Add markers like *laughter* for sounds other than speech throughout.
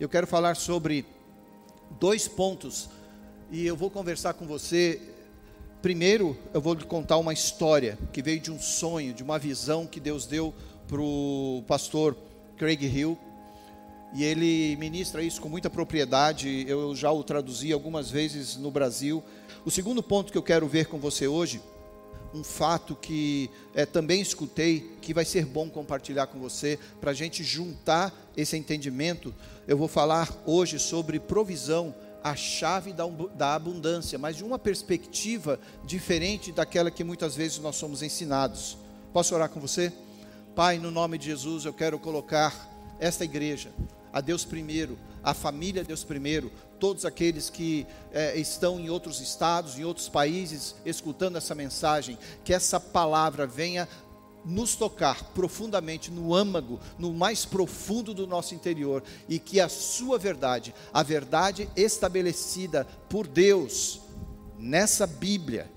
Eu quero falar sobre dois pontos e eu vou conversar com você. Primeiro, eu vou lhe contar uma história que veio de um sonho, de uma visão que Deus deu para o pastor Craig Hill. E ele ministra isso com muita propriedade. Eu já o traduzi algumas vezes no Brasil. O segundo ponto que eu quero ver com você hoje, um fato que é, também escutei, que vai ser bom compartilhar com você, para a gente juntar esse entendimento. Eu vou falar hoje sobre provisão a chave da, da abundância, mas de uma perspectiva diferente daquela que muitas vezes nós somos ensinados. Posso orar com você? Pai, no nome de Jesus, eu quero colocar esta igreja, a Deus primeiro, a família Deus primeiro, todos aqueles que é, estão em outros estados, em outros países, escutando essa mensagem, que essa palavra venha nos tocar profundamente no âmago, no mais profundo do nosso interior, e que a Sua verdade, a verdade estabelecida por Deus nessa Bíblia,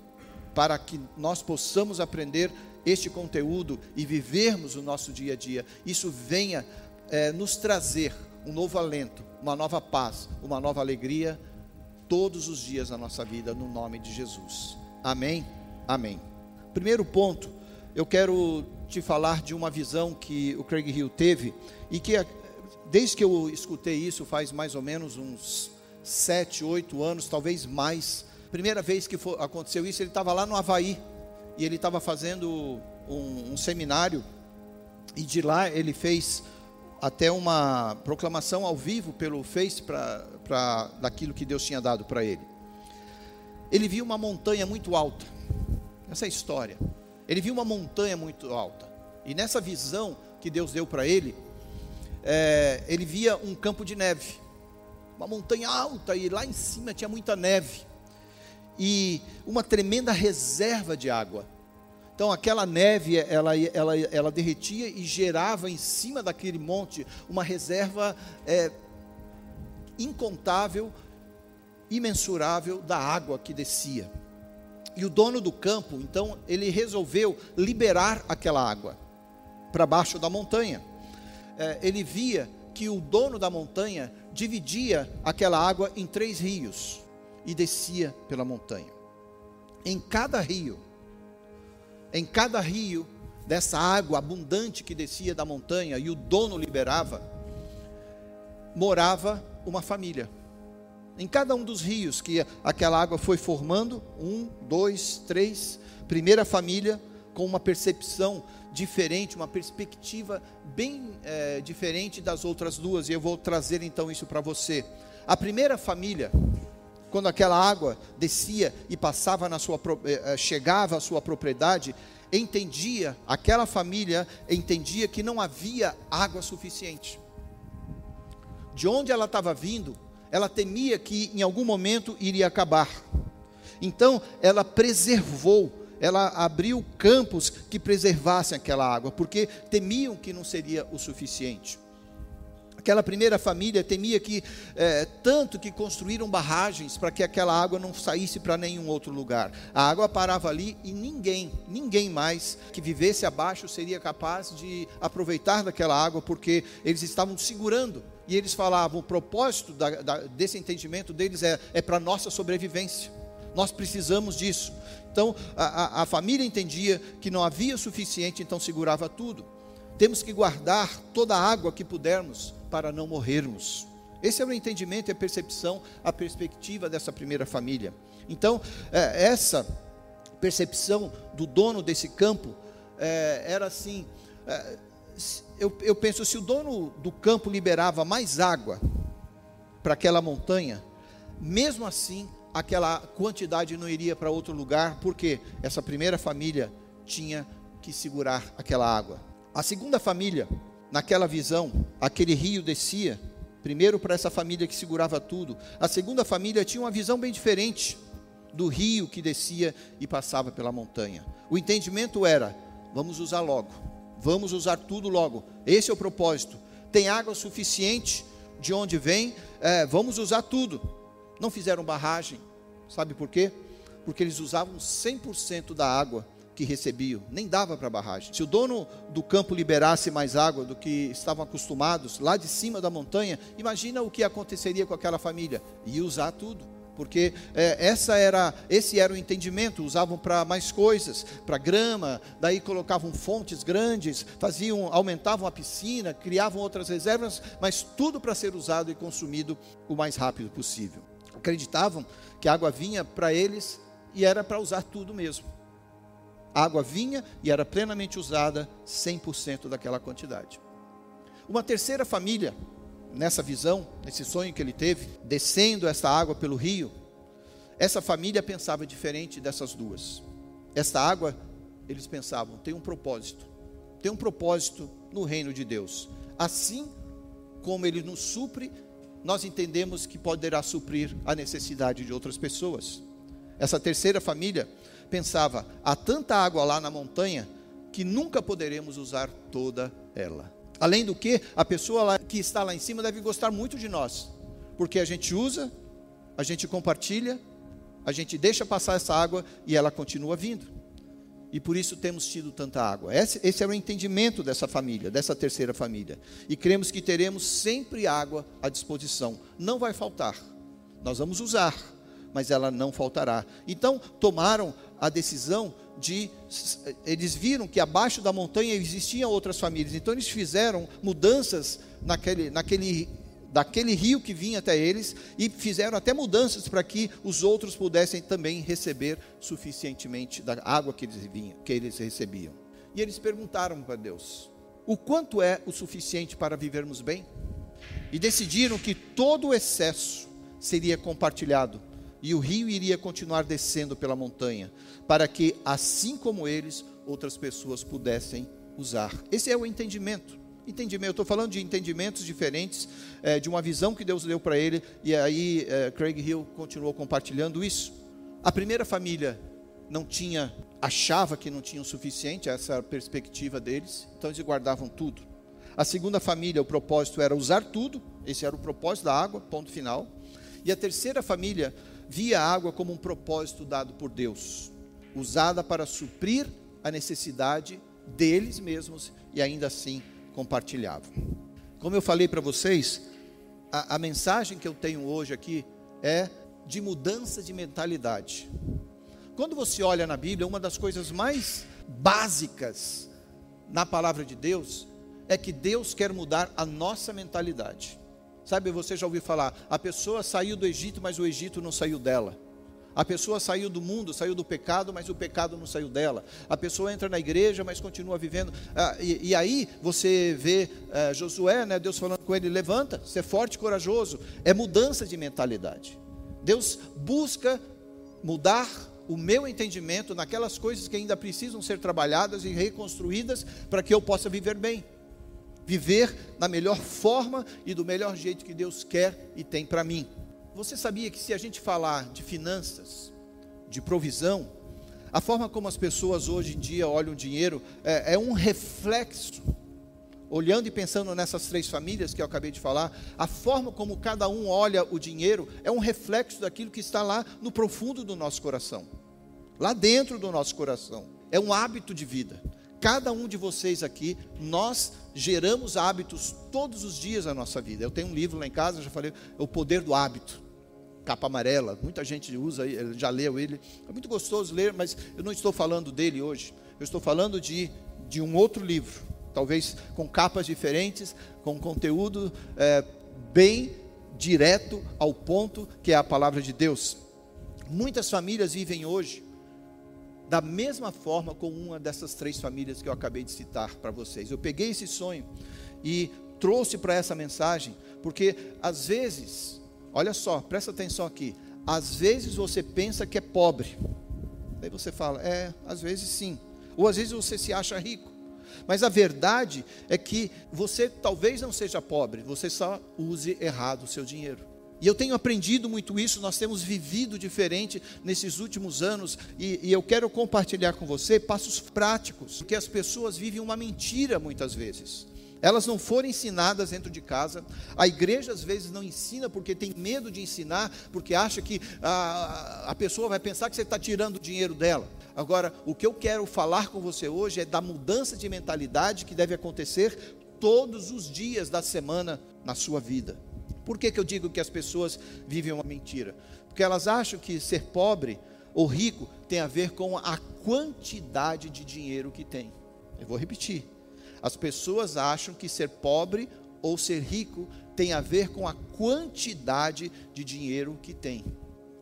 para que nós possamos aprender este conteúdo e vivermos o nosso dia a dia, isso venha é, nos trazer um novo alento, uma nova paz, uma nova alegria todos os dias da nossa vida, no nome de Jesus. Amém? Amém. Primeiro ponto eu quero te falar de uma visão que o Craig Hill teve e que desde que eu escutei isso faz mais ou menos uns sete, oito anos, talvez mais. Primeira vez que aconteceu isso, ele estava lá no Havaí e ele estava fazendo um, um seminário e de lá ele fez até uma proclamação ao vivo pelo Face para daquilo que Deus tinha dado para ele. Ele viu uma montanha muito alta. Essa é a história. Ele viu uma montanha muito alta. E nessa visão que Deus deu para ele, é, ele via um campo de neve. Uma montanha alta e lá em cima tinha muita neve. E uma tremenda reserva de água. Então aquela neve, ela, ela, ela derretia e gerava em cima daquele monte uma reserva é, incontável, imensurável da água que descia. E o dono do campo, então, ele resolveu liberar aquela água para baixo da montanha. É, ele via que o dono da montanha dividia aquela água em três rios e descia pela montanha. Em cada rio, em cada rio dessa água abundante que descia da montanha e o dono liberava, morava uma família em cada um dos rios que aquela água foi formando um, dois, três. Primeira família com uma percepção diferente, uma perspectiva bem é, diferente das outras duas, e eu vou trazer então isso para você. A primeira família, quando aquela água descia e passava na sua é, chegava à sua propriedade, entendia, aquela família entendia que não havia água suficiente. De onde ela estava vindo, ela temia que em algum momento iria acabar. Então, ela preservou, ela abriu campos que preservassem aquela água, porque temiam que não seria o suficiente. Aquela primeira família temia que, é, tanto que construíram barragens para que aquela água não saísse para nenhum outro lugar. A água parava ali e ninguém, ninguém mais que vivesse abaixo seria capaz de aproveitar daquela água, porque eles estavam segurando e eles falavam: o propósito da, da, desse entendimento deles é, é para nossa sobrevivência. Nós precisamos disso. Então a, a, a família entendia que não havia suficiente, então segurava tudo. Temos que guardar toda a água que pudermos para não morrermos. Esse é o entendimento e a percepção, a perspectiva dessa primeira família. Então, é, essa percepção do dono desse campo é, era assim: é, eu, eu penso, se o dono do campo liberava mais água para aquela montanha, mesmo assim, aquela quantidade não iria para outro lugar, porque essa primeira família tinha que segurar aquela água. A segunda família, naquela visão, aquele rio descia, primeiro para essa família que segurava tudo. A segunda família tinha uma visão bem diferente do rio que descia e passava pela montanha. O entendimento era: vamos usar logo Vamos usar tudo logo. Esse é o propósito. Tem água suficiente de onde vem, é, vamos usar tudo. Não fizeram barragem. Sabe por quê? Porque eles usavam 100% da água que recebiam, nem dava para barragem. Se o dono do campo liberasse mais água do que estavam acostumados lá de cima da montanha, imagina o que aconteceria com aquela família. Ia usar tudo porque é, essa era, esse era o entendimento, usavam para mais coisas, para grama, daí colocavam fontes grandes, faziam, aumentavam a piscina, criavam outras reservas, mas tudo para ser usado e consumido o mais rápido possível. Acreditavam que a água vinha para eles e era para usar tudo mesmo. A água vinha e era plenamente usada 100% daquela quantidade. Uma terceira família nessa visão, nesse sonho que ele teve, descendo essa água pelo rio, essa família pensava diferente dessas duas. Esta água, eles pensavam, tem um propósito. Tem um propósito no reino de Deus. Assim como ele nos supre, nós entendemos que poderá suprir a necessidade de outras pessoas. Essa terceira família pensava: há tanta água lá na montanha que nunca poderemos usar toda ela. Além do que, a pessoa lá, que está lá em cima deve gostar muito de nós, porque a gente usa, a gente compartilha, a gente deixa passar essa água e ela continua vindo. E por isso temos tido tanta água. Esse, esse é o entendimento dessa família, dessa terceira família. E cremos que teremos sempre água à disposição. Não vai faltar. Nós vamos usar, mas ela não faltará. Então, tomaram a decisão de. Eles viram que abaixo da montanha existiam outras famílias, então eles fizeram mudanças naquele, naquele, daquele rio que vinha até eles e fizeram até mudanças para que os outros pudessem também receber suficientemente da água que eles, vinham, que eles recebiam. E eles perguntaram para Deus: o quanto é o suficiente para vivermos bem? E decidiram que todo o excesso seria compartilhado e o rio iria continuar descendo pela montanha, para que, assim como eles, outras pessoas pudessem usar. Esse é o entendimento. Entendimento, estou falando de entendimentos diferentes, é, de uma visão que Deus deu para ele, e aí é, Craig Hill continuou compartilhando isso. A primeira família não tinha, achava que não tinha o suficiente, essa era a perspectiva deles, então eles guardavam tudo. A segunda família, o propósito era usar tudo, esse era o propósito da água, ponto final. E a terceira família via a água como um propósito dado por Deus, usada para suprir a necessidade deles mesmos e ainda assim compartilhavam. Como eu falei para vocês, a, a, mensagem que eu tenho hoje aqui é de mudança de mentalidade. Quando você olha na Bíblia, uma das coisas mais básicas na palavra de Deus é que Deus quer mudar a nossa mentalidade. Sabe, você já ouviu falar, a pessoa saiu do Egito, mas o Egito não saiu dela. A pessoa saiu do mundo, saiu do pecado, mas o pecado não saiu dela. A pessoa entra na igreja, mas continua vivendo. Ah, e, e, aí você vê ah, Josué, né, Deus falando com ele: levanta, ser forte e corajoso. É mudança de mentalidade. Deus busca mudar o meu entendimento naquelas coisas que ainda precisam ser trabalhadas e reconstruídas para que eu possa viver bem viver da melhor forma e do melhor jeito que Deus quer e tem para mim. Você sabia que se a gente falar de finanças, de provisão, a forma como as pessoas hoje em dia olham o dinheiro é, é um reflexo olhando e pensando nessas três famílias que eu acabei de falar, a forma como cada um olha o dinheiro é um reflexo daquilo que está lá no profundo do nosso coração, lá dentro do nosso coração. É um hábito de vida. Cada um de vocês aqui, nós geramos hábitos todos os dias na nossa vida. Eu tenho um livro lá em casa, já falei, O Poder do Hábito. Capa amarela, muita gente usa, já leu ele. É muito gostoso ler, mas eu não estou falando dele hoje. Eu estou falando de, de um outro livro, talvez com capas diferentes, com conteúdo é, bem direto ao ponto, que é a palavra de Deus. Muitas famílias vivem hoje da mesma forma com uma dessas três famílias que eu acabei de citar para vocês. Eu peguei esse sonho e trouxe para essa mensagem, porque às vezes, olha só, presta atenção aqui, às vezes você pensa que é pobre, daí você fala, é, às vezes sim, ou às vezes você se acha rico, mas a verdade é que você talvez não seja pobre, você só use errado o seu dinheiro. E eu tenho aprendido muito isso, nós temos vivido diferente nesses últimos anos, e, e, eu quero compartilhar com você passos práticos, porque as pessoas vivem uma mentira muitas vezes. Elas não foram ensinadas dentro de casa, a igreja às vezes não ensina porque tem medo de ensinar, porque acha que a, a pessoa vai pensar que você está tirando o dinheiro dela. Agora, o que eu quero falar com você hoje é da mudança de mentalidade que deve acontecer todos os dias da semana na sua vida. Por que, que eu digo que as pessoas vivem uma mentira? Porque elas acham que ser pobre ou rico tem a ver com a quantidade de dinheiro que tem. Eu vou repetir. As pessoas acham que ser pobre ou ser rico tem a ver com a quantidade de dinheiro que tem.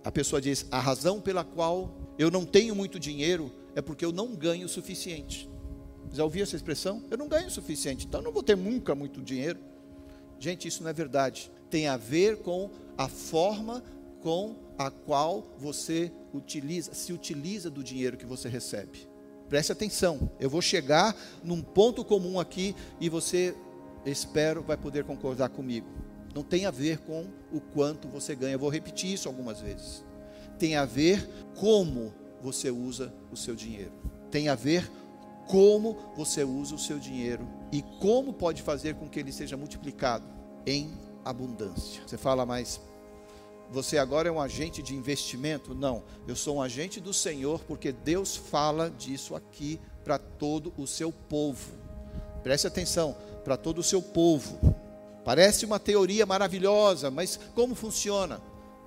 A pessoa diz: a razão pela qual eu não tenho muito dinheiro é porque eu não ganho o suficiente. Já ouviu essa expressão? Eu não ganho o suficiente, então eu não vou ter nunca muito dinheiro. Gente, isso não é verdade. Tem a ver com a forma com a qual você utiliza, se utiliza do dinheiro que você recebe. Preste atenção, eu vou chegar num ponto comum aqui e você, espero, vai poder concordar comigo. Não tem a ver com o quanto você ganha, eu vou repetir isso algumas vezes. Tem a ver como você usa o seu dinheiro. Tem a ver como você usa o seu dinheiro e como pode fazer com que ele seja multiplicado em abundância. Você fala, mas você agora é um agente de investimento? Não, eu sou um agente do Senhor porque Deus fala disso aqui para todo o seu povo. Preste atenção, para todo o seu povo. Parece uma teoria maravilhosa, mas como funciona?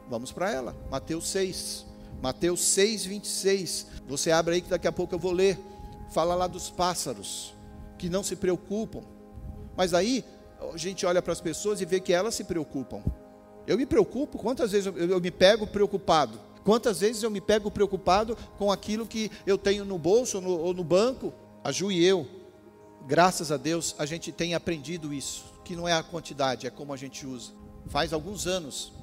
Vamos para ela. Mateus 6. Mateus 6, 26. Você abre aí que daqui a pouco eu vou ler fala lá dos pássaros, que não se preocupam. Mas aí a gente olha para as pessoas e vê que elas se preocupam. Eu me preocupo, quantas vezes eu, eu me pego preocupado? Quantas vezes eu me pego preocupado com aquilo que eu tenho no bolso ou no, ou no banco? A Ju e eu, graças a Deus, a gente tem aprendido isso, que não é a quantidade, é como a gente usa. Faz alguns anos,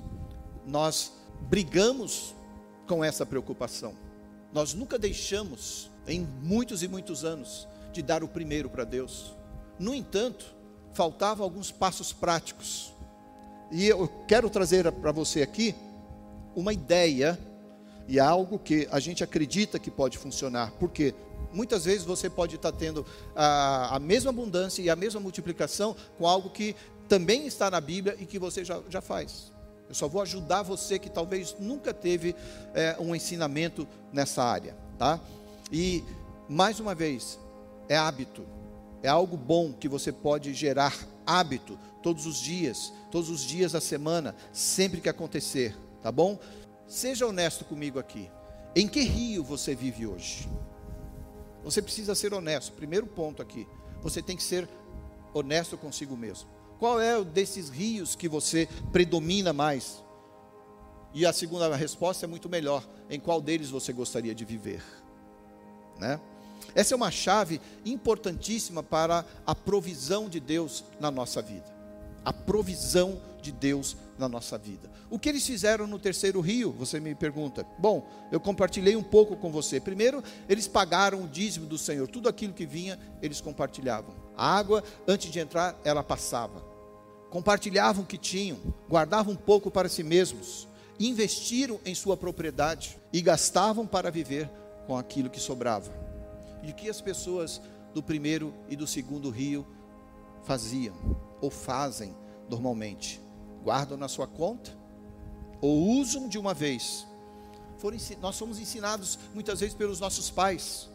nós brigamos com essa preocupação. Nós nunca deixamos em muitos e muitos anos de dar o primeiro para Deus. No entanto, faltavam alguns passos práticos. E eu quero trazer para você aqui uma ideia e algo que a gente acredita que pode funcionar. Porque muitas vezes você pode estar tendo a, a mesma abundância e a mesma multiplicação com algo que também está na Bíblia e que você já, já faz. Eu só vou ajudar você que talvez nunca teve é, um ensinamento nessa área, tá? E, mais uma vez, é hábito. É algo bom que você pode gerar hábito todos os dias, todos os dias da semana, sempre que acontecer, tá bom? Seja honesto comigo aqui. Em que rio você vive hoje? Você precisa ser honesto. Primeiro ponto aqui. Você tem que ser honesto consigo mesmo. Qual é o desses rios que você predomina mais? E a segunda resposta é muito melhor. Em qual deles você gostaria de viver? Né? Essa é uma chave importantíssima para a provisão de Deus na nossa vida. A provisão de Deus na nossa vida. O que eles fizeram no terceiro rio? Você me pergunta. Bom, eu compartilhei um pouco com você. Primeiro, eles pagaram o dízimo do Senhor. Tudo aquilo que vinha, eles compartilhavam. A água, antes de entrar, ela passava. Compartilhavam o que tinham, guardavam um pouco para si mesmos, investiram em sua propriedade e gastavam para viver com aquilo que sobrava. E o que as pessoas do primeiro e do segundo rio faziam ou fazem normalmente? Guardam na sua conta ou usam de uma vez. Foram, nós somos ensinados muitas vezes pelos nossos pais,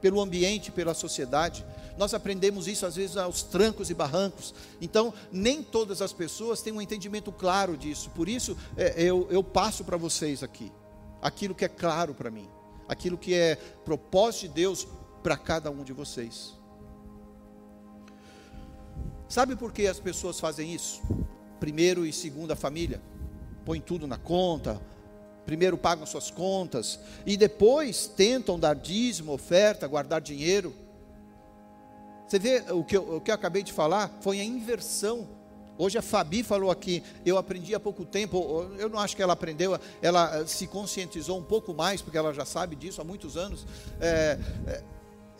pelo ambiente, pela sociedade. Nós aprendemos isso às vezes aos trancos e barrancos. Então, nem todas as pessoas têm um entendimento claro disso. Por isso, é, eu, eu passo para vocês aqui aquilo que é claro para mim aquilo que é propósito de Deus para cada um de vocês. Sabe por que as pessoas fazem isso? Primeiro e segundo a família, põe tudo na conta, primeiro pagam suas contas e depois tentam dar dízimo, oferta, guardar dinheiro. Você vê o que eu, o que eu acabei de falar? Foi a inversão Hoje a Fabi falou aqui, eu aprendi há pouco tempo, eu não acho que ela aprendeu, ela eh, se conscientizou um pouco mais, porque ela já sabe disso há muitos anos. É, é,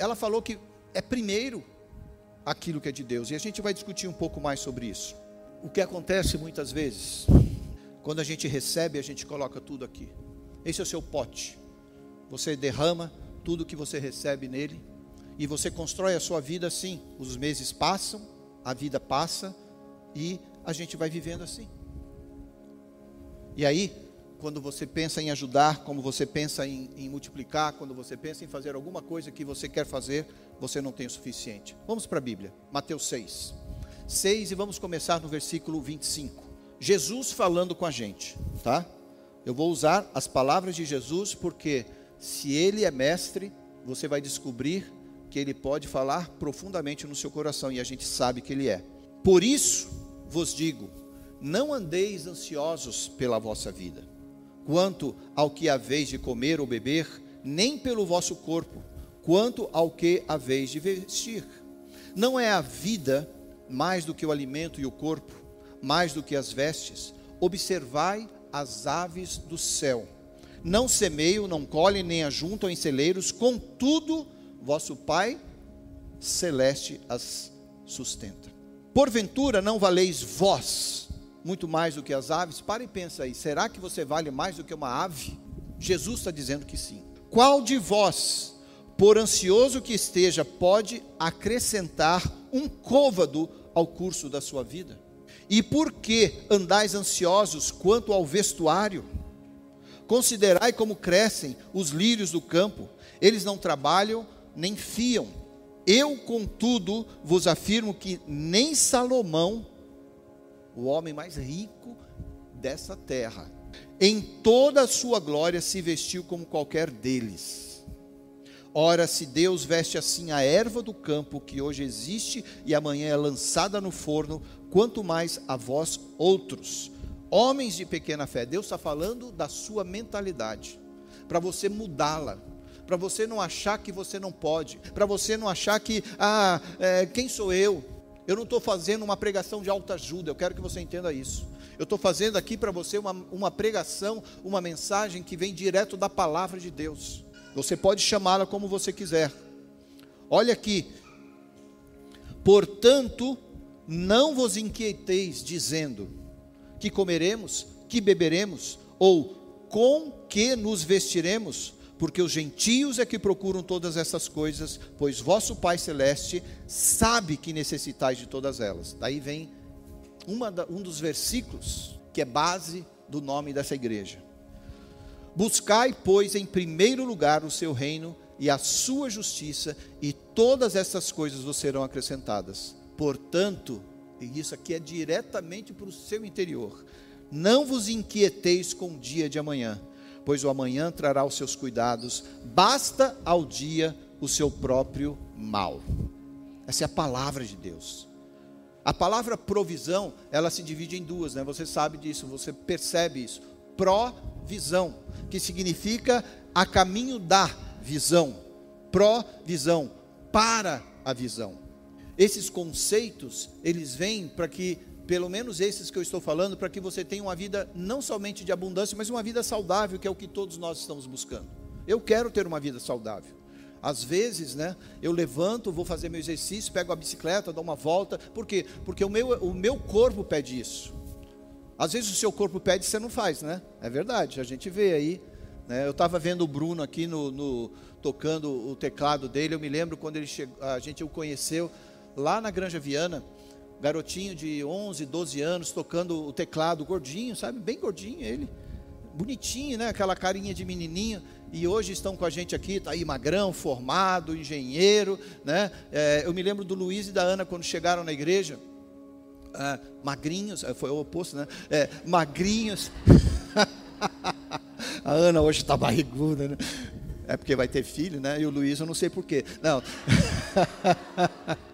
ela falou que é primeiro aquilo que é de Deus, e a gente vai discutir um pouco mais sobre isso. O que acontece muitas vezes, quando a gente recebe, a gente coloca tudo aqui. Esse é o seu pote. Você derrama tudo que você recebe nele, e você constrói a sua vida assim. Os meses passam, a vida passa, e a gente vai vivendo assim. E aí, quando você pensa em ajudar, como você pensa em, em, multiplicar, quando você pensa em fazer alguma coisa que você quer fazer, você não tem o suficiente. Vamos para a Bíblia, Mateus 6. 6 e vamos começar no versículo 25. Jesus falando com a gente, tá? Eu vou usar as palavras de Jesus porque se ele é mestre, você vai descobrir que ele pode falar profundamente no seu coração e a gente sabe que ele é. Por isso vos digo: não andeis ansiosos pela vossa vida quanto ao que haveis de comer ou beber, nem pelo vosso corpo, quanto ao que haveis de vestir. Não é a vida mais do que o alimento e o corpo, mais do que as vestes? Observai as aves do céu. Não semeiam, não colhem, nem ajuntam em celeiros, contudo, vosso Pai celeste as sustenta. Porventura não valeis vós muito mais do que as aves? Para e pensa aí, será que você vale mais do que uma ave? Jesus está dizendo que sim. Qual de vós, por ansioso que esteja, pode acrescentar um côvado ao curso da sua vida? E por que andais ansiosos quanto ao vestuário? Considerai como crescem os lírios do campo, eles não trabalham nem fiam. Eu, contudo, vos afirmo que nem Salomão, o homem mais rico dessa terra, em toda a sua glória se vestiu como qualquer deles. Ora, se Deus veste assim a erva do campo, que hoje existe e amanhã é lançada no forno, quanto mais a vós outros, homens de pequena fé. Deus está falando da sua mentalidade, para você mudá-la, para você não achar que você não pode, para você não achar que, ah, é, quem sou eu? Eu não estou fazendo uma pregação de alta ajuda, eu quero que você entenda isso. Eu estou fazendo aqui para você uma, uma pregação, uma mensagem que vem direto da palavra de Deus. Você pode chamá-la como você quiser. Olha aqui. Portanto, não vos inquieteis dizendo que comeremos, que beberemos, ou com que nos vestiremos, porque os gentios é que procuram todas essas coisas, pois vosso Pai Celeste sabe que necessitais de todas elas. Daí vem um dos versículos que é base do nome dessa igreja. Buscai, pois, em primeiro lugar o seu reino e a sua justiça, e todas essas coisas vos serão acrescentadas. Portanto, e isso aqui é diretamente para o seu interior, não vos inquieteis com o dia de amanhã pois o amanhã trará os seus cuidados, basta ao dia o seu próprio mal. Essa é a palavra de Deus. A palavra provisão, ela se divide em duas, né? Você sabe disso, você percebe isso. Provisão, que significa a caminho da visão. Provisão, para a visão. Esses conceitos, eles vêm para que pelo menos esses que eu estou falando, para que você tenha uma vida não somente de abundância, mas uma vida saudável, que é o que todos nós estamos buscando. Eu quero ter uma vida saudável. Às vezes, né, eu levanto, vou fazer meu exercício, pego a bicicleta, dou uma volta. Por quê? Porque o meu, o meu corpo pede isso. Às vezes o seu corpo pede e você não faz, né? É verdade, a gente vê aí. Né? Eu estava vendo o Bruno aqui no, no, tocando o teclado dele. Eu me lembro quando ele chegou, a gente o conheceu lá na Granja Viana garotinho de 11, 12 anos tocando o teclado, gordinho, sabe? Bem gordinho ele. Bonitinho, né? Aquela carinha de menininho. E hoje estão com a gente aqui, tá aí magrão, formado, engenheiro, né? É, eu me lembro do Luiz e da Ana quando chegaram na igreja. Ah, magrinhos, é, foi o oposto, né? É, magrinhos. *laughs* a Ana hoje está barriguda, né? É porque vai ter filho, né? E o Luiz eu não sei porquê. Não. *laughs*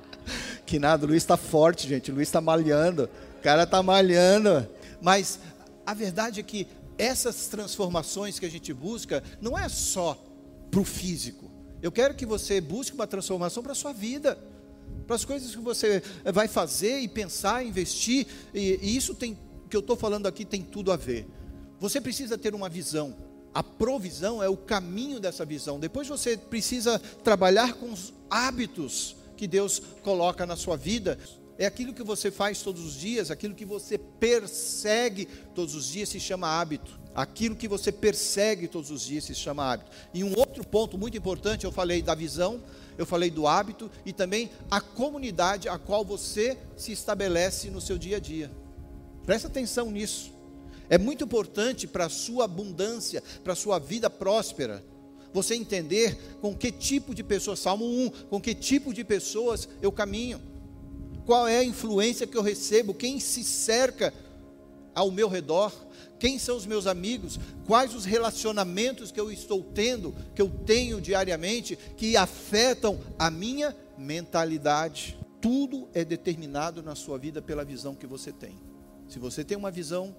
Que nada, o Luiz está forte, gente. O Luiz está malhando. O cara está malhando. Mas a verdade é que essas transformações que a gente busca não é só para o físico. Eu quero que você busque uma transformação para a sua vida, para as coisas que você vai fazer e pensar, investir. E, e isso tem, que eu estou falando aqui tem tudo a ver. Você precisa ter uma visão. A provisão é o caminho dessa visão. Depois você precisa trabalhar com os hábitos que Deus coloca na sua vida. É aquilo que você faz todos os dias, aquilo que você persegue todos os dias se chama hábito. Aquilo que você persegue todos os dias se chama hábito. E um outro ponto muito importante, eu falei da visão, eu falei do hábito e também a comunidade a qual você se estabelece no seu dia a dia. Presta atenção nisso. É muito importante para a sua abundância, para a sua vida próspera, você entender com que tipo de pessoas, Salmo 1, com que tipo de pessoas eu caminho, qual é a influência que eu recebo, quem se cerca ao meu redor, quem são os meus amigos, quais os relacionamentos que eu estou tendo, que eu tenho diariamente, que afetam a minha mentalidade. Tudo é determinado na sua vida pela visão que você tem. Se você tem uma visão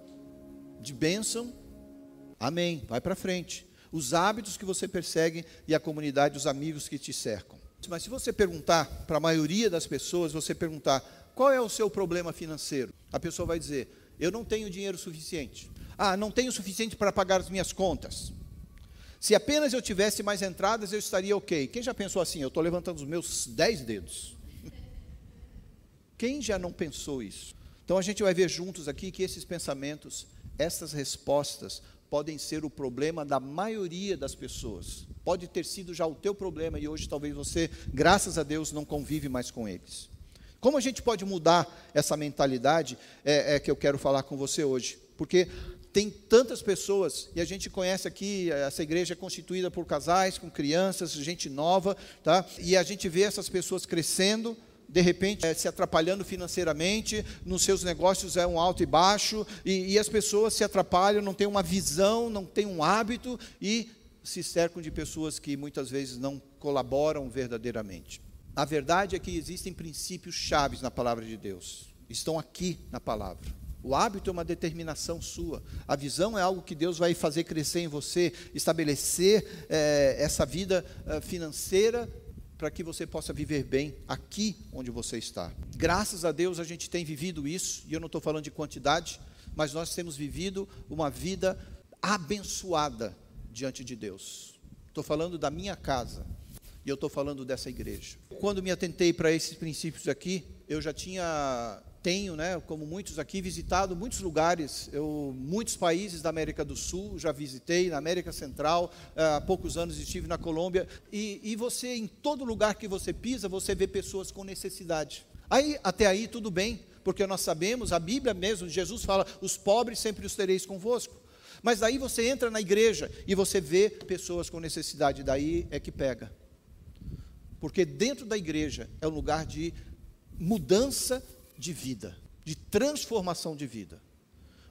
de bênção, amém, vai para frente. Os hábitos que você persegue e a comunidade, os amigos que te cercam. Mas se você perguntar para a maioria das pessoas, você perguntar qual é o seu problema financeiro, a pessoa vai dizer: eu não tenho dinheiro suficiente. Ah, não tenho suficiente para pagar as minhas contas. Se apenas eu tivesse mais entradas, eu estaria ok. Quem já pensou assim? Eu estou levantando os meus dez dedos. Quem já não pensou isso? Então a gente vai ver juntos aqui que esses pensamentos essas respostas podem ser o problema da maioria das pessoas. Pode ter sido já o teu problema e hoje talvez você, graças a Deus, não convive mais com eles. Como a gente pode mudar essa mentalidade é, é que eu quero falar com você hoje? Porque tem tantas pessoas, e a gente conhece aqui, essa igreja é constituída por casais, com crianças, gente nova, tá? e a gente vê essas pessoas crescendo, de repente é, se atrapalhando financeiramente, nos seus negócios é um alto e baixo, e, e as pessoas se atrapalham, não têm uma visão, não têm um hábito e se cercam de pessoas que muitas vezes não colaboram verdadeiramente. A verdade é que existem princípios chaves na palavra de Deus, estão aqui na palavra. O hábito é uma determinação sua. A visão é algo que Deus vai fazer crescer em você, estabelecer é, essa vida é, financeira para que você possa viver bem aqui onde você está. Graças a Deus a gente tem vivido isso, e eu não estou falando de quantidade, mas nós temos vivido uma vida abençoada diante de Deus. Estou falando da minha casa, e eu estou falando dessa igreja. Quando me atentei para esses princípios aqui, eu já tinha tenho, né, como muitos aqui, visitado muitos lugares, eu, muitos países da América do Sul, já visitei, na América Central, eh, há poucos anos estive na Colômbia, e, e você, em todo lugar que você pisa, você vê pessoas com necessidade. Aí, até aí, tudo bem, porque nós sabemos, a Bíblia mesmo, Jesus fala, os pobres sempre os tereis convosco. Mas daí você entra na igreja e você vê pessoas com necessidade, daí é que pega. Porque dentro da igreja é um lugar de mudança de vida, de transformação de vida.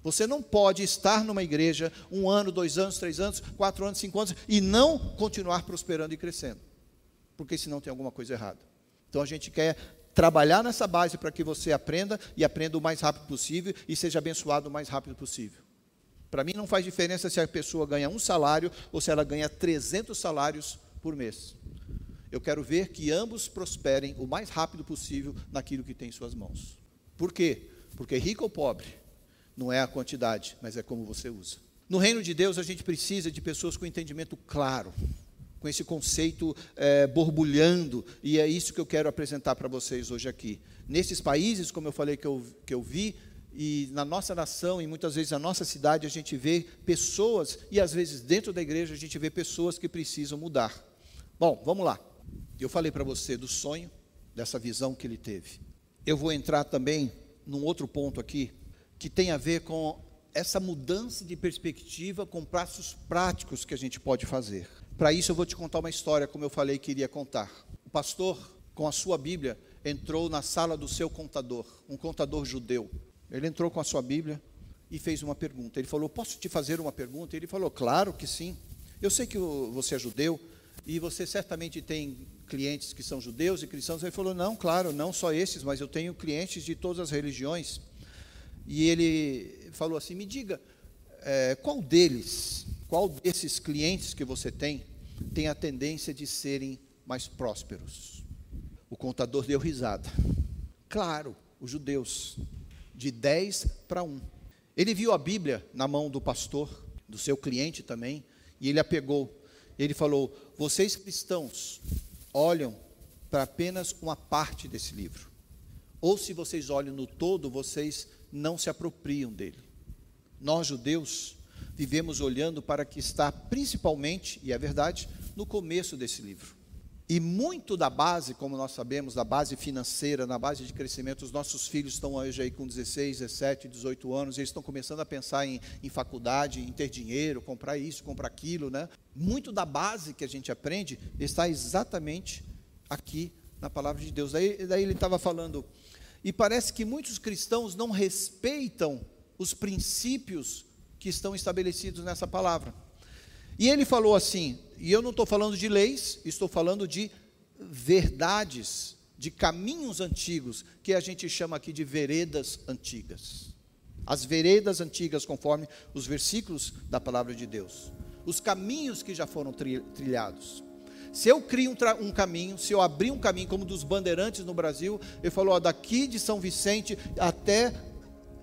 Você não pode estar numa igreja um ano, dois anos, três anos, quatro anos, cinco anos e não continuar prosperando e crescendo, porque senão tem alguma coisa errada. Então a gente quer trabalhar nessa base para que você aprenda e aprenda o mais rápido possível e seja abençoado o mais rápido possível. Para mim não faz diferença se a pessoa ganha um salário ou se ela ganha 300 salários por mês. Eu quero ver que ambos prosperem o mais rápido possível naquilo que tem em suas mãos. Por quê? Porque rico ou pobre não é a quantidade, mas é como você usa. No reino de Deus, a gente precisa de pessoas com entendimento claro, com esse conceito é, borbulhando, e é isso que eu quero apresentar para vocês hoje aqui. Nesses países, como eu falei que eu, que eu vi, e na nossa nação, e muitas vezes na nossa cidade, a gente vê pessoas, e às vezes dentro da igreja, a gente vê pessoas que precisam mudar. Bom, vamos lá. Eu falei para você do sonho, dessa visão que ele teve. Eu vou entrar também num outro ponto aqui, que tem a ver com essa mudança de perspectiva com passos práticos que a gente pode fazer. Para isso, eu vou te contar uma história, como eu falei que iria contar. O pastor, com a sua Bíblia, entrou na sala do seu contador, um contador judeu. Ele entrou com a sua Bíblia e fez uma pergunta. Ele falou: Posso te fazer uma pergunta? Ele falou: Claro que sim. Eu sei que você é judeu e você certamente tem clientes que são judeus e cristãos. Ele falou: Não, claro, não só esses, mas eu tenho clientes de todas as religiões. E ele falou assim: Me diga, é, qual deles, qual desses clientes que você tem, tem a tendência de serem mais prósperos? O contador deu risada. Claro, os judeus, de 10 para 1. Ele viu a Bíblia na mão do pastor, do seu cliente também, e ele a pegou. Ele falou: Vocês cristãos olham para apenas uma parte desse livro. Ou se vocês olham no todo, vocês não se apropriam dele. Nós, judeus, vivemos olhando para o que está principalmente, e é verdade, no começo desse livro. E muito da base, como nós sabemos, da base financeira, na base de crescimento, os nossos filhos estão hoje aí com 16, 17, 18 anos, eles estão começando a pensar em, em faculdade, em ter dinheiro, comprar isso, comprar aquilo, né? Muito da base que a gente aprende está exatamente aqui na palavra de Deus. Daí, daí ele estava falando, e parece que muitos cristãos não respeitam os princípios que estão estabelecidos nessa palavra. E ele falou assim, e eu não estou falando de leis, estou falando de verdades, de caminhos antigos, que a gente chama aqui de veredas antigas. As veredas antigas, conforme os versículos da palavra de Deus. Os caminhos que já foram trilhados. Se eu crio um, um, caminho, se eu abrir um caminho como dos bandeirantes no Brasil, eu falo, ó, daqui de São Vicente até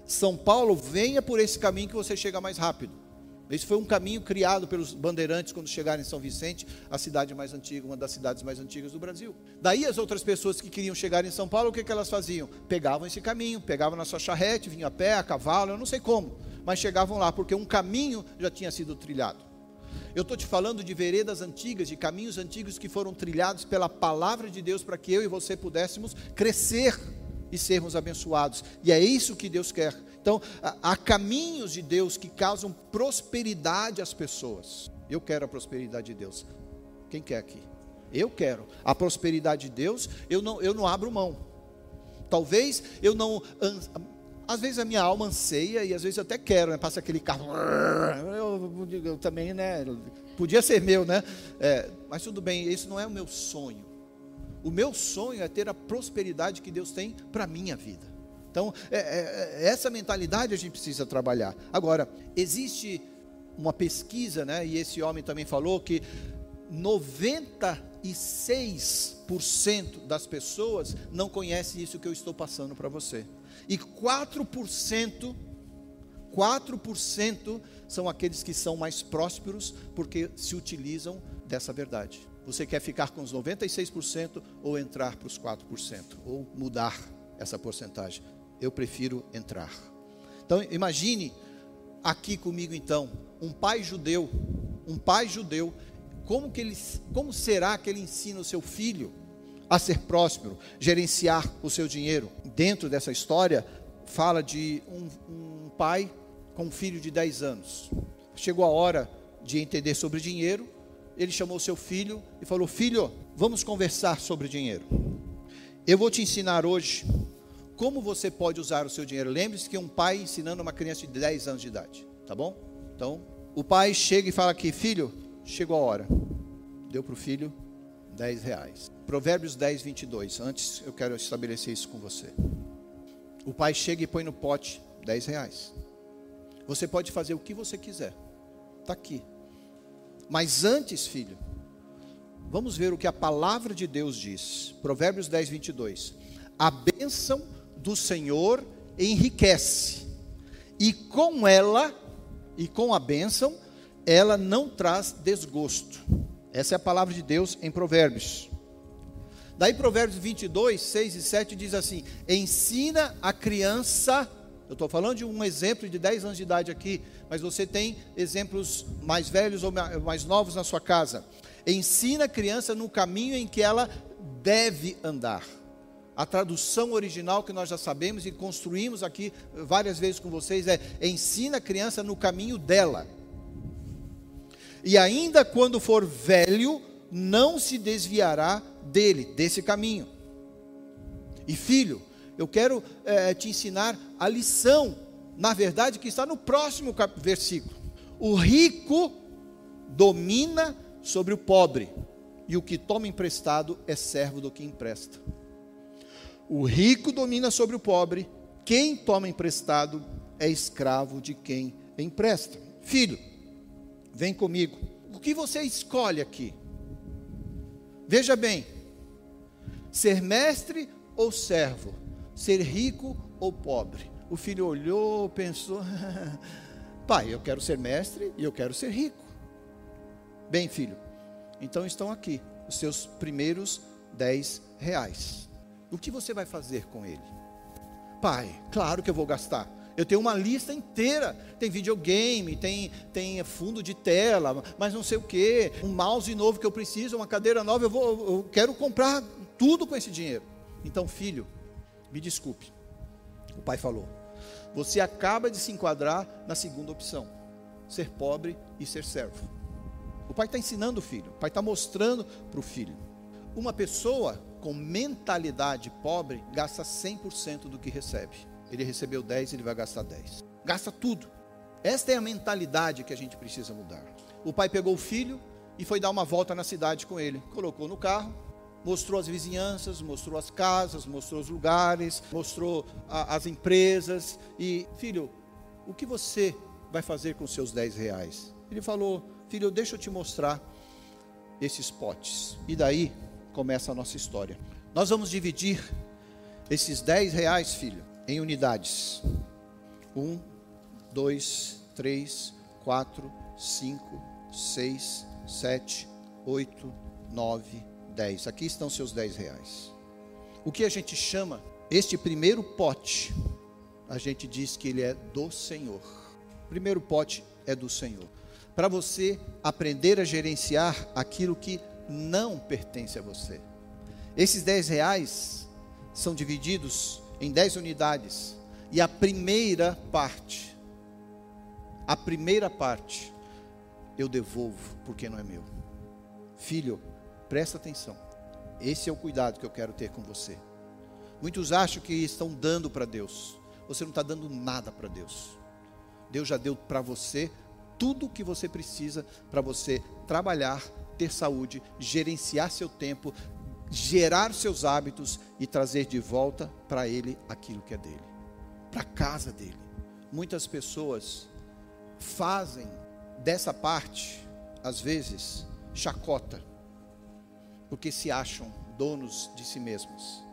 São Paulo, venha por esse caminho que você chega mais rápido. Esse foi um caminho criado pelos bandeirantes quando chegaram em São Vicente, a cidade mais antiga, uma das cidades mais antigas do Brasil. Daí as outras pessoas que queriam chegar em São Paulo, o que, que elas faziam? Pegavam esse caminho, pegavam na sua charrete, vinham a pé, a cavalo, eu não sei como, mas chegavam lá, porque um caminho já tinha sido trilhado. Eu estou te falando de veredas antigas, de caminhos antigos que foram trilhados pela palavra de Deus para que eu e você pudéssemos crescer e sermos abençoados. E é isso que Deus quer. Então, há caminhos de Deus que causam prosperidade às pessoas. Eu quero a prosperidade de Deus. Quem quer aqui? Eu quero. A prosperidade de Deus, eu não, eu não abro mão. Talvez eu não. Às vezes a minha alma anseia e às vezes eu até quero, né? Passa aquele carro. Eu, eu também, né? Podia ser meu, né? É, mas tudo bem, esse não é o meu sonho. O meu sonho é ter a prosperidade que Deus tem para a minha vida. Então, é, é, é, essa mentalidade a gente precisa trabalhar. Agora, existe uma pesquisa, né, e esse homem também falou que 96% das pessoas não conhecem isso que eu estou passando para você. E 4%, 4% são aqueles que são mais prósperos porque se utilizam dessa verdade. Você quer ficar com os 96% ou entrar para os 4%, ou mudar essa porcentagem? Eu prefiro entrar. Então, imagine aqui comigo então, um pai judeu, um pai judeu, como que ele, como será que ele ensina o seu filho a ser próspero, gerenciar o seu dinheiro? Dentro dessa história fala de um, um pai com um filho de 10 anos. Chegou a hora de entender sobre dinheiro, ele chamou seu filho e falou: "Filho, vamos conversar sobre dinheiro. Eu vou te ensinar hoje como você pode usar o seu dinheiro. Lembre-se que um pai ensinando uma criança de 10 anos de idade, tá bom? Então, o pai chega e fala aqui, filho, chegou a hora. Deu para o filho 10 reais. Provérbios 10, 22. Antes eu quero estabelecer isso com você. O pai chega e põe no pote 10 reais. Você pode fazer o que você quiser. Está aqui. Mas antes, filho, vamos ver o que a palavra de Deus diz. Provérbios 10, 22. A bênção do Senhor enriquece, e com ela, e com a bênção, ela não traz desgosto. Essa é a palavra de Deus em Provérbios. Daí Provérbios 22, 6 e 7 diz assim: Ensina a criança, eu estou falando de um exemplo de 10 anos de idade aqui, mas você tem exemplos mais velhos ou mais novos na sua casa. Ensina a criança no caminho em que ela deve andar a tradução original que nós já sabemos e construímos aqui várias vezes com vocês é: ensina a criança no caminho dela. E ainda quando for velho, não se desviará dele, desse caminho. E filho, eu quero é, te ensinar a lição, na verdade, que está no próximo versículo. O rico domina sobre o pobre, e o que toma emprestado é servo do que empresta. O rico domina sobre o pobre, quem toma emprestado é escravo de quem empresta. Filho, vem comigo. O que você escolhe aqui? Veja bem: ser mestre ou servo, ser rico ou pobre. O filho olhou, pensou: *laughs* pai, eu quero ser mestre e eu quero ser rico. Bem, filho, então estão aqui os seus primeiros dez reais. O que você vai fazer com ele? Pai, claro que eu vou gastar. Eu tenho uma lista inteira. Tem videogame, tem, tem fundo de tela, mas não sei o que. Um mouse novo que eu preciso, uma cadeira nova. Eu, vou, eu quero comprar tudo com esse dinheiro. Então, filho, me desculpe. O pai falou: Você acaba de se enquadrar na segunda opção: ser pobre e ser servo. O pai está ensinando o filho, o pai está mostrando para o filho. Uma pessoa com mentalidade pobre gasta 100% do que recebe. Ele recebeu 10, ele vai gastar 10. Gasta tudo. Esta é a mentalidade que a gente precisa mudar. O pai pegou o filho e foi dar uma volta na cidade com ele. Colocou no carro, mostrou as vizinhanças, mostrou as casas, mostrou os lugares, mostrou a, as empresas. E, filho, o que você vai fazer com seus 10 reais? Ele falou, filho, deixa eu te mostrar esses potes. E daí começa a nossa história. Nós vamos dividir esses 10 reais, filho, em unidades. Um, dois, três, quatro, cinco, seis, sete, oito, nove, dez. Aqui estão seus 10 reais. O que a gente chama este primeiro pote, a gente diz que ele é do Senhor. O primeiro pote é do Senhor. Para você aprender a gerenciar aquilo que não pertence a você. Esses 10 reais são divididos em 10 unidades. E a primeira parte, a primeira parte, eu devolvo porque não é meu. Filho, presta atenção. Esse é o cuidado que eu quero ter com você. Muitos acham que estão dando para Deus. Você não está dando nada para Deus. Deus já deu para você tudo o que você precisa para você trabalhar, ter saúde, gerenciar seu tempo, gerar seus hábitos e trazer de volta para ele aquilo que é dele, para a casa dele. Muitas pessoas fazem dessa parte, às vezes, chacota, porque se acham donos de si mesmas.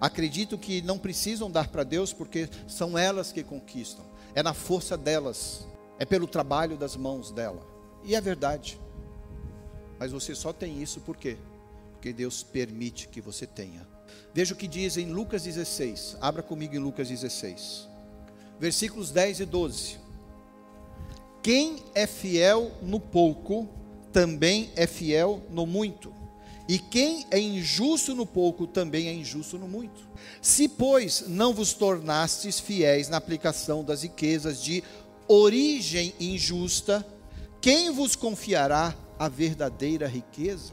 Acredito que não precisam dar para Deus porque são elas que conquistam, é na força delas, é pelo trabalho das mãos dela. E é verdade. Mas você só tem isso por quê? Porque Deus permite que você tenha. Veja o que diz em Lucas 16. Abra comigo em Lucas 16. Versículos 10 e 12. Quem é fiel no pouco, também é fiel no muito. E quem é injusto no pouco, também é injusto no muito. Se, pois, não vos tornastes fiéis na aplicação das riquezas de origem injusta, quem vos confiará a verdadeira riqueza?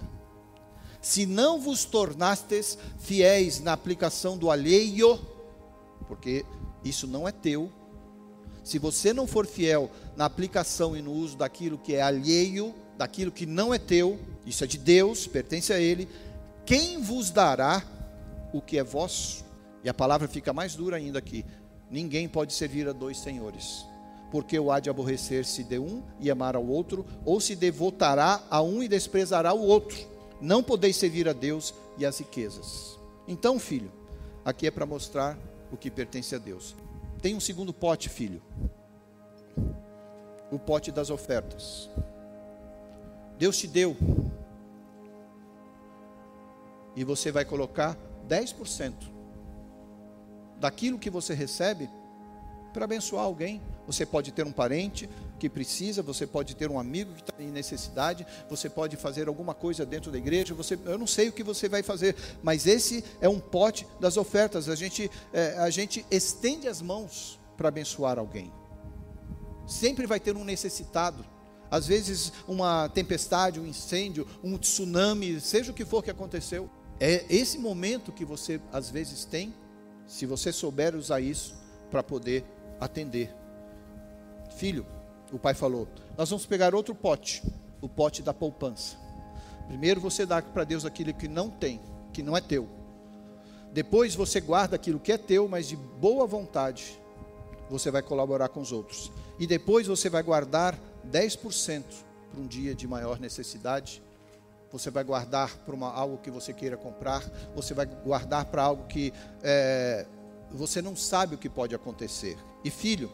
Se não vos tornastes fiéis na aplicação do alheio, porque isso não é teu, se você não for fiel na aplicação e no uso daquilo que é alheio, daquilo que não é teu, isso é de Deus, pertence a Ele, quem vos dará o que é vosso? E a palavra fica mais dura ainda aqui: ninguém pode servir a dois senhores porque o há de aborrecer-se de um e amar ao outro, ou se devotará a um e desprezará o outro. Não podeis servir a Deus e as riquezas. Então, filho, aqui é para mostrar o que pertence a Deus. Tem um segundo pote, filho. O pote das ofertas. Deus te deu. E você vai colocar 10% daquilo que você recebe para abençoar alguém. Você pode ter um parente que precisa, você pode ter um amigo que está em necessidade, você pode fazer alguma coisa dentro da igreja. Você, eu não sei o que você vai fazer, mas esse é um pote das ofertas. A gente, é, a gente estende as mãos para abençoar alguém. Sempre vai ter um necessitado. Às vezes, uma tempestade, um incêndio, um tsunami, seja o que for que aconteceu. É esse momento que você, às vezes, tem, se você souber usar isso para poder atender. Filho, o pai falou: Nós vamos pegar outro pote, o pote da poupança. Primeiro você dá para Deus aquilo que não tem, que não é teu. Depois você guarda aquilo que é teu, mas de boa vontade, você vai colaborar com os outros. E depois você vai guardar 10% para um dia de maior necessidade. Você vai guardar para algo que você queira comprar. Você vai guardar para algo que é, você não sabe o que pode acontecer. E filho,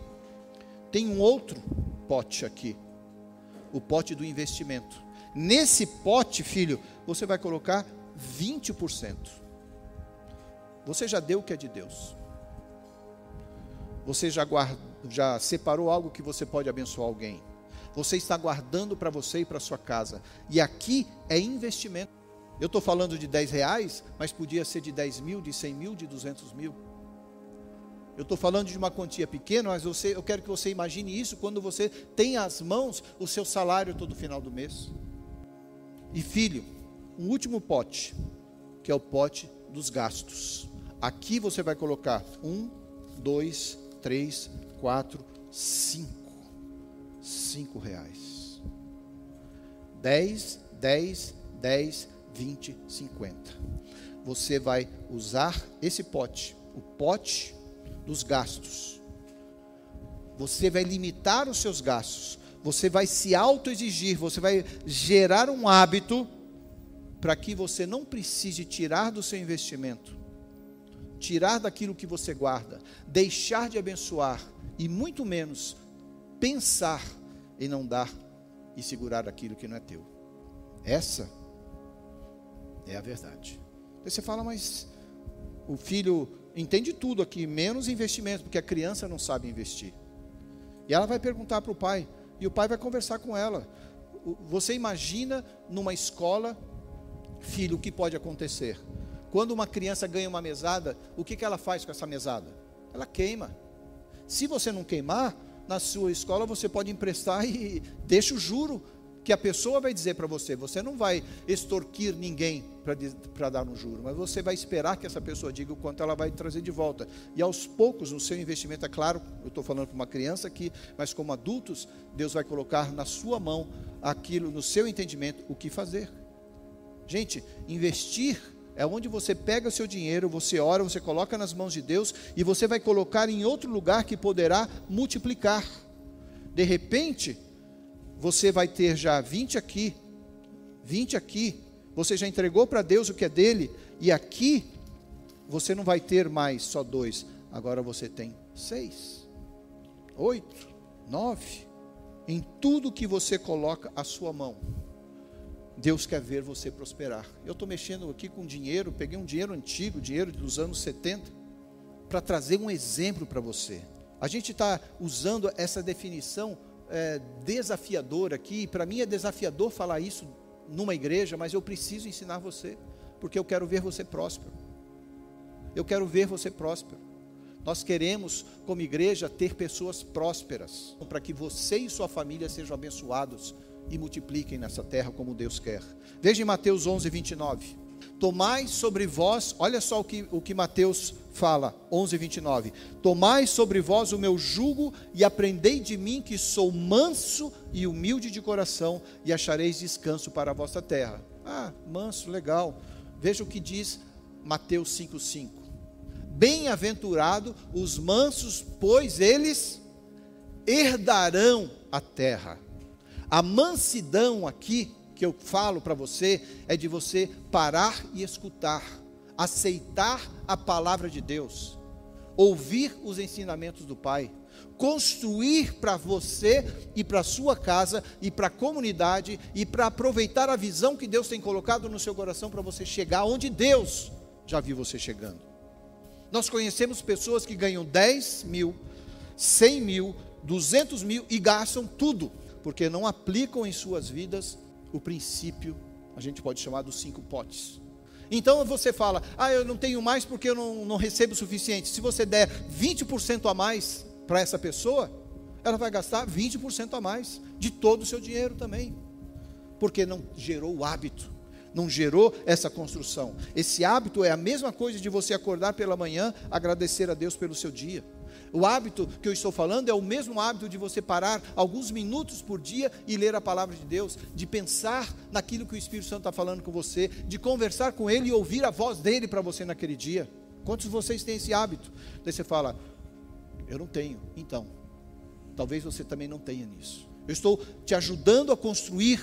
tem um outro pote aqui, o pote do investimento. Nesse pote, filho, você vai colocar 20%. Você já deu o que é de Deus. Você já, guarda, já separou algo que você pode abençoar alguém? Você está guardando para você e para sua casa. E aqui é investimento. Eu estou falando de 10 reais, mas podia ser de 10 mil, de 100 mil, de 200 mil. Eu estou falando de uma quantia pequena, mas você, eu quero que você imagine isso quando você tem às mãos o seu salário todo final do mês. E filho, um último pote, que é o pote dos gastos. Aqui você vai colocar um, dois, três, quatro, cinco. Cinco reais. Dez, dez, dez, vinte, cinquenta. Você vai usar esse pote, o pote dos gastos. Você vai limitar os seus gastos. Você vai se autoexigir, você vai gerar um hábito para que você não precise tirar do seu investimento, tirar daquilo que você guarda, deixar de abençoar e muito menos pensar em não dar e segurar aquilo que não é teu. Essa é a verdade. Aí você fala, mas o filho entende tudo aqui, menos investimento, porque a criança não sabe investir. E ela vai perguntar para o pai, e o pai vai conversar com ela. Você imagina numa escola, filho, o que pode acontecer? Quando uma criança ganha uma mesada, o que, que ela faz com essa mesada? Ela queima. Se você não queimar, na sua escola você pode emprestar e deixa o juro que a pessoa vai dizer para você. Você não vai extorquir ninguém para dar um juro, mas você vai esperar que essa pessoa diga o quanto ela vai trazer de volta. E aos poucos, o seu investimento, é claro, eu estou falando para uma criança aqui, mas como adultos, Deus vai colocar na sua mão aquilo, no seu entendimento, o que fazer. Gente, investir é onde você pega o seu dinheiro, você ora, você coloca nas mãos de Deus e você vai colocar em outro lugar que poderá multiplicar. De repente, você vai ter já 20 aqui, 20 aqui, você já entregou para Deus o que é dele, e aqui você não vai ter mais só dois, agora você tem seis, oito, nove, em tudo que você coloca a sua mão. Deus quer ver você prosperar. Eu estou mexendo aqui com dinheiro, peguei um dinheiro antigo, dinheiro dos anos 70, para trazer um exemplo para você. A gente está usando essa definição é, desafiador aqui, para mim é desafiador falar isso numa igreja, mas eu preciso ensinar você, porque eu quero ver você próspero. Eu quero ver você próspero. Nós queremos, como igreja, ter pessoas prósperas, para que você e sua família sejam abençoados e multipliquem nessa terra como Deus quer. Veja em Mateus 11, 29. Tomai sobre vós, olha só o que, o que Mateus fala, 11, 29. Tomai sobre vós o meu jugo e aprendei de mim que sou manso e humilde de coração e achareis descanso para a vossa terra. Ah, manso, legal. Veja o que diz Mateus 5, 5. Bem-aventurado os mansos, pois eles herdarão a terra. A mansidão aqui que eu falo para você é de você parar e escutar, aceitar a palavra de Deus, ouvir os ensinamentos do Pai, construir para você e para sua casa e para a comunidade e para aproveitar a visão que Deus tem colocado no seu coração para você chegar onde Deus já viu você chegando. Nós conhecemos pessoas que ganham 10 mil, 100 mil, 200 mil e gastam tudo, porque não aplicam em suas vidas o princípio, a gente pode chamar dos cinco potes. Então você fala, ah, eu não tenho mais porque eu não, não recebo o suficiente. Se você der 20% a mais para essa pessoa, ela vai gastar 20% a mais de todo o seu dinheiro também. Porque não gerou o hábito, não gerou essa construção. Esse hábito é a mesma coisa de você acordar pela manhã, agradecer a Deus pelo seu dia. O hábito que eu estou falando é o mesmo hábito de você parar alguns minutos por dia e ler a palavra de Deus, de pensar naquilo que o Espírito Santo está falando com você, de conversar com Ele e ouvir a voz dele para você naquele dia. Quantos de vocês têm esse hábito? Daí você fala, eu não tenho. Então, talvez você também não tenha nisso. Eu estou te ajudando a construir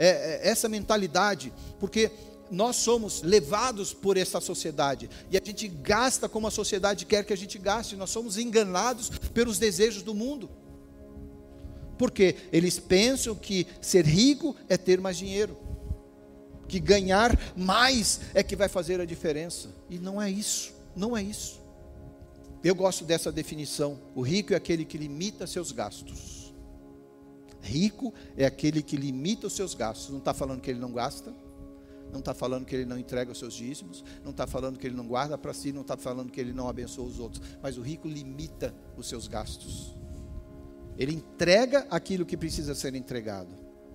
é, é, essa mentalidade, porque nós somos levados por essa sociedade e a gente gasta como a sociedade quer que a gente gaste, nós somos enganados pelos desejos do mundo. Porque eles pensam que ser rico é ter mais dinheiro, que ganhar mais é que vai fazer a diferença, e não é isso, não é isso. Eu gosto dessa definição. O rico é aquele que limita seus gastos. Rico é aquele que limita os seus gastos. Não está falando que ele não gasta, não está falando que ele não entrega os seus dízimos, não está falando que ele não guarda para si, não está falando que ele não abençoa os outros, mas o rico limita os seus gastos. Ele entrega aquilo que precisa ser entregado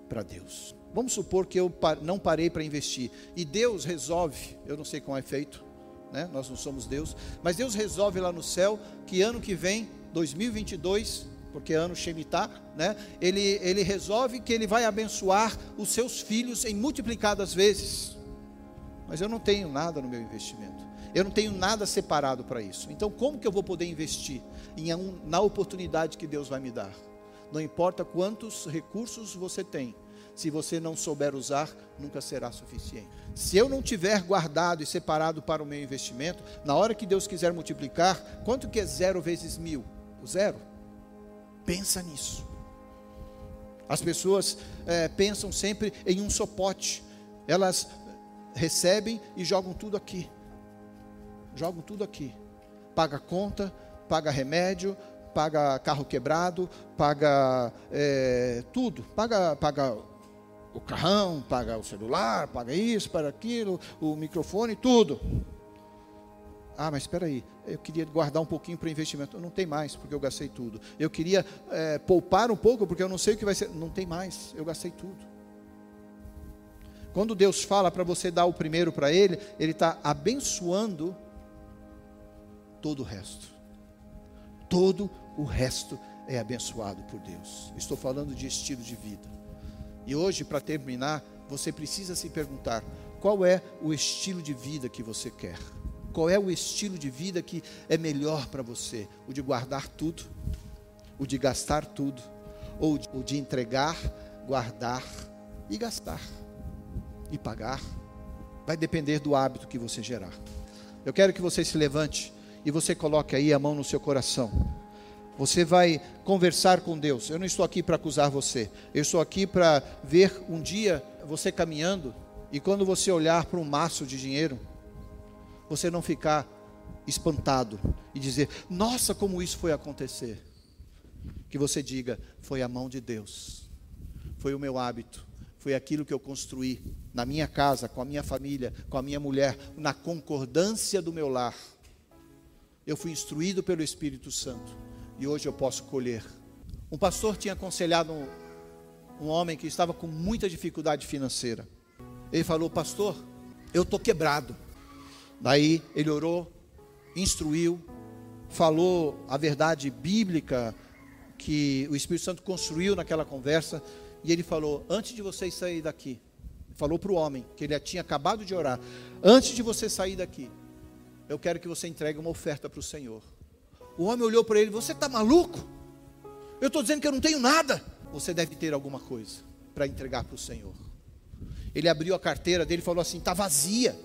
para Deus. Vamos supor que eu não parei para investir e Deus resolve, eu não sei como é feito, né? nós não somos Deus, mas Deus resolve lá no céu que ano que vem, 2022, porque ano Shemitah, né? ele, ele resolve que ele vai abençoar os seus filhos em multiplicadas vezes. Mas eu não tenho nada no meu investimento. Eu não tenho nada separado para isso. Então, como que eu vou poder investir um, na oportunidade que Deus vai me dar? Não importa quantos recursos você tem, se você não souber usar, nunca será suficiente. Se eu não tiver guardado e separado para o meu investimento, na hora que Deus quiser multiplicar, quanto que é zero vezes mil? O zero. Pensa nisso. As pessoas é, pensam sempre em um só pote. Elas recebem e jogam tudo aqui. Jogam tudo aqui. Paga conta, paga remédio, paga carro quebrado, paga é, tudo, paga, paga o carrão, paga o celular, paga isso, paga aquilo, o microfone, tudo. Ah, mas espera aí, eu queria guardar um pouquinho para investimento. Não tem mais, porque eu gastei tudo. Eu queria é, poupar um pouco, porque eu não sei o que vai ser. Não tem mais, eu gastei tudo. Quando Deus fala para você dar o primeiro para Ele, Ele está abençoando todo o resto. Todo o resto é abençoado por Deus. Estou falando de estilo de vida. E hoje, para terminar, você precisa se perguntar: qual é o estilo de vida que você quer? Qual é o estilo de vida que é melhor para você? O de guardar tudo? O de gastar tudo? Ou o de entregar, guardar e gastar? E pagar? Vai depender do hábito que você gerar. Eu quero que você se levante e você coloque aí a mão no seu coração. Você vai conversar com Deus. Eu não estou aqui para acusar você. Eu estou aqui para ver um dia você caminhando e quando você olhar para um maço de dinheiro, você não ficar espantado e dizer: "Nossa, como isso foi acontecer". Que você diga: "Foi a mão de Deus. Foi o meu hábito, foi aquilo que eu construí na minha casa, com a minha família, com a minha mulher, na concordância do meu lar. Eu fui instruído pelo Espírito Santo e hoje eu posso colher. Um pastor tinha aconselhado um, um homem que estava com muita dificuldade financeira. Ele falou: Pastor, eu estou quebrado. Daí ele orou, instruiu, falou a verdade bíblica que o Espírito Santo construiu naquela conversa. E ele falou: Antes de vocês sair daqui, falou para o homem, que ele tinha acabado de orar: Antes de você sair daqui, eu quero que você entregue uma oferta para o Senhor. O homem olhou para ele: Você está maluco? Eu estou dizendo que eu não tenho nada. Você deve ter alguma coisa para entregar para o Senhor. Ele abriu a carteira dele e falou assim: Está vazia,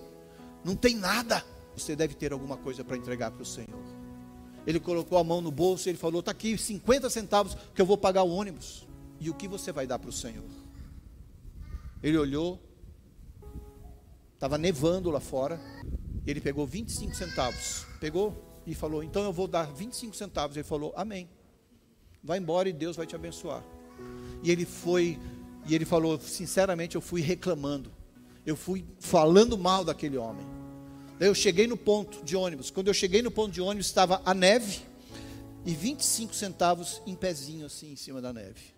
não tem nada. Você deve ter alguma coisa para entregar para o Senhor. Ele colocou a mão no bolso e ele falou: Está aqui 50 centavos que eu vou pagar o ônibus. E o que você vai dar para o Senhor? Ele olhou, estava nevando lá fora. Ele pegou 25 centavos. Pegou, e falou: Então eu vou dar 25 centavos. Ele falou: Amém. Vai embora e Deus vai te abençoar. E ele foi, e ele falou: Sinceramente, eu fui reclamando. Eu fui falando mal daquele homem. Daí eu cheguei no ponto de ônibus. Quando eu cheguei no ponto de ônibus, estava a neve e 25 centavos em pezinho assim em cima da neve.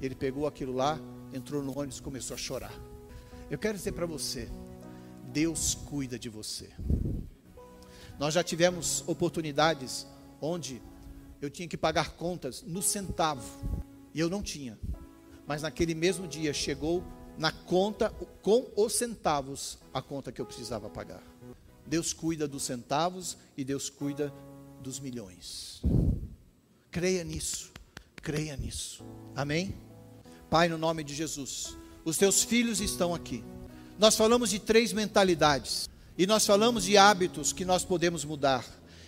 Ele pegou aquilo lá, entrou no ônibus e começou a chorar. Eu quero dizer para você: Deus cuida de você. Nós já tivemos oportunidades onde eu tinha que pagar contas no centavo e eu não tinha. Mas naquele mesmo dia chegou na conta com os centavos a conta que eu precisava pagar. Deus cuida dos centavos e Deus cuida dos milhões. Creia nisso. Creia nisso. Amém? Pai, no nome de Jesus, os teus filhos estão aqui. Nós falamos de três mentalidades. E nós falamos de hábitos que nós podemos mudar.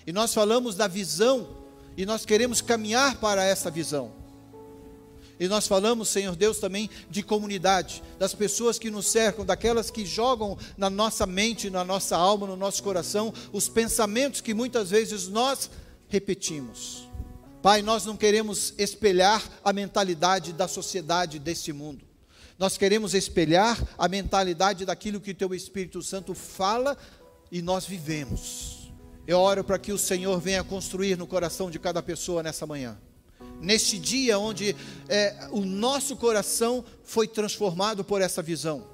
E nós falamos da visão. E nós queremos caminhar para essa visão. E nós falamos, Senhor Deus, também de comunidade, das pessoas que nos cercam, daquelas que jogam na nossa mente, na nossa alma, no nosso coração, os pensamentos que muitas vezes nós repetimos. Pai, nós não queremos espelhar a mentalidade da sociedade desse mundo. Nós queremos espelhar a mentalidade daquilo que o Teu Espírito Santo fala e nós vivemos. Eu oro para que o Senhor venha construir no coração de cada pessoa nessa manhã. Neste dia onde é, o nosso coração foi transformado por essa visão.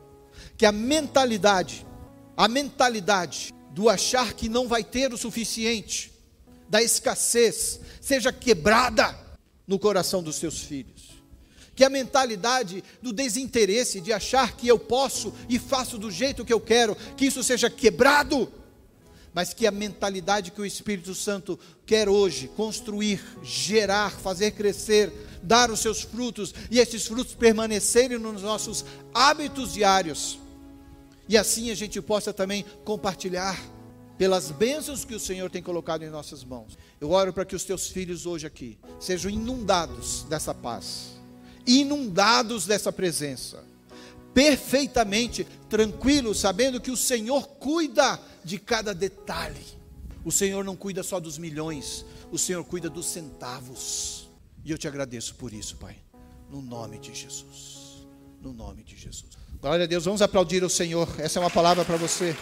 Que a mentalidade, a mentalidade do achar que não vai ter o suficiente, da escassez, seja quebrada no coração dos seus filhos. Que a mentalidade do desinteresse, de achar que eu posso e faço do jeito que eu quero, que isso seja quebrado, mas que a mentalidade que o Espírito Santo quer hoje construir, gerar, fazer crescer, dar os seus frutos e esses frutos permanecerem nos nossos hábitos diários. E assim a gente possa também compartilhar pelas bênçãos que o Senhor tem colocado em nossas mãos. Eu oro para que os teus filhos hoje aqui sejam inundados dessa paz, inundados dessa presença, perfeitamente tranquilos, sabendo que o Senhor cuida de cada detalhe. O Senhor não cuida só dos milhões, o Senhor cuida dos centavos. E eu te agradeço por isso, Pai, no nome de Jesus. No nome de Jesus. Glória a Deus, vamos aplaudir o Senhor. Essa é uma palavra para você.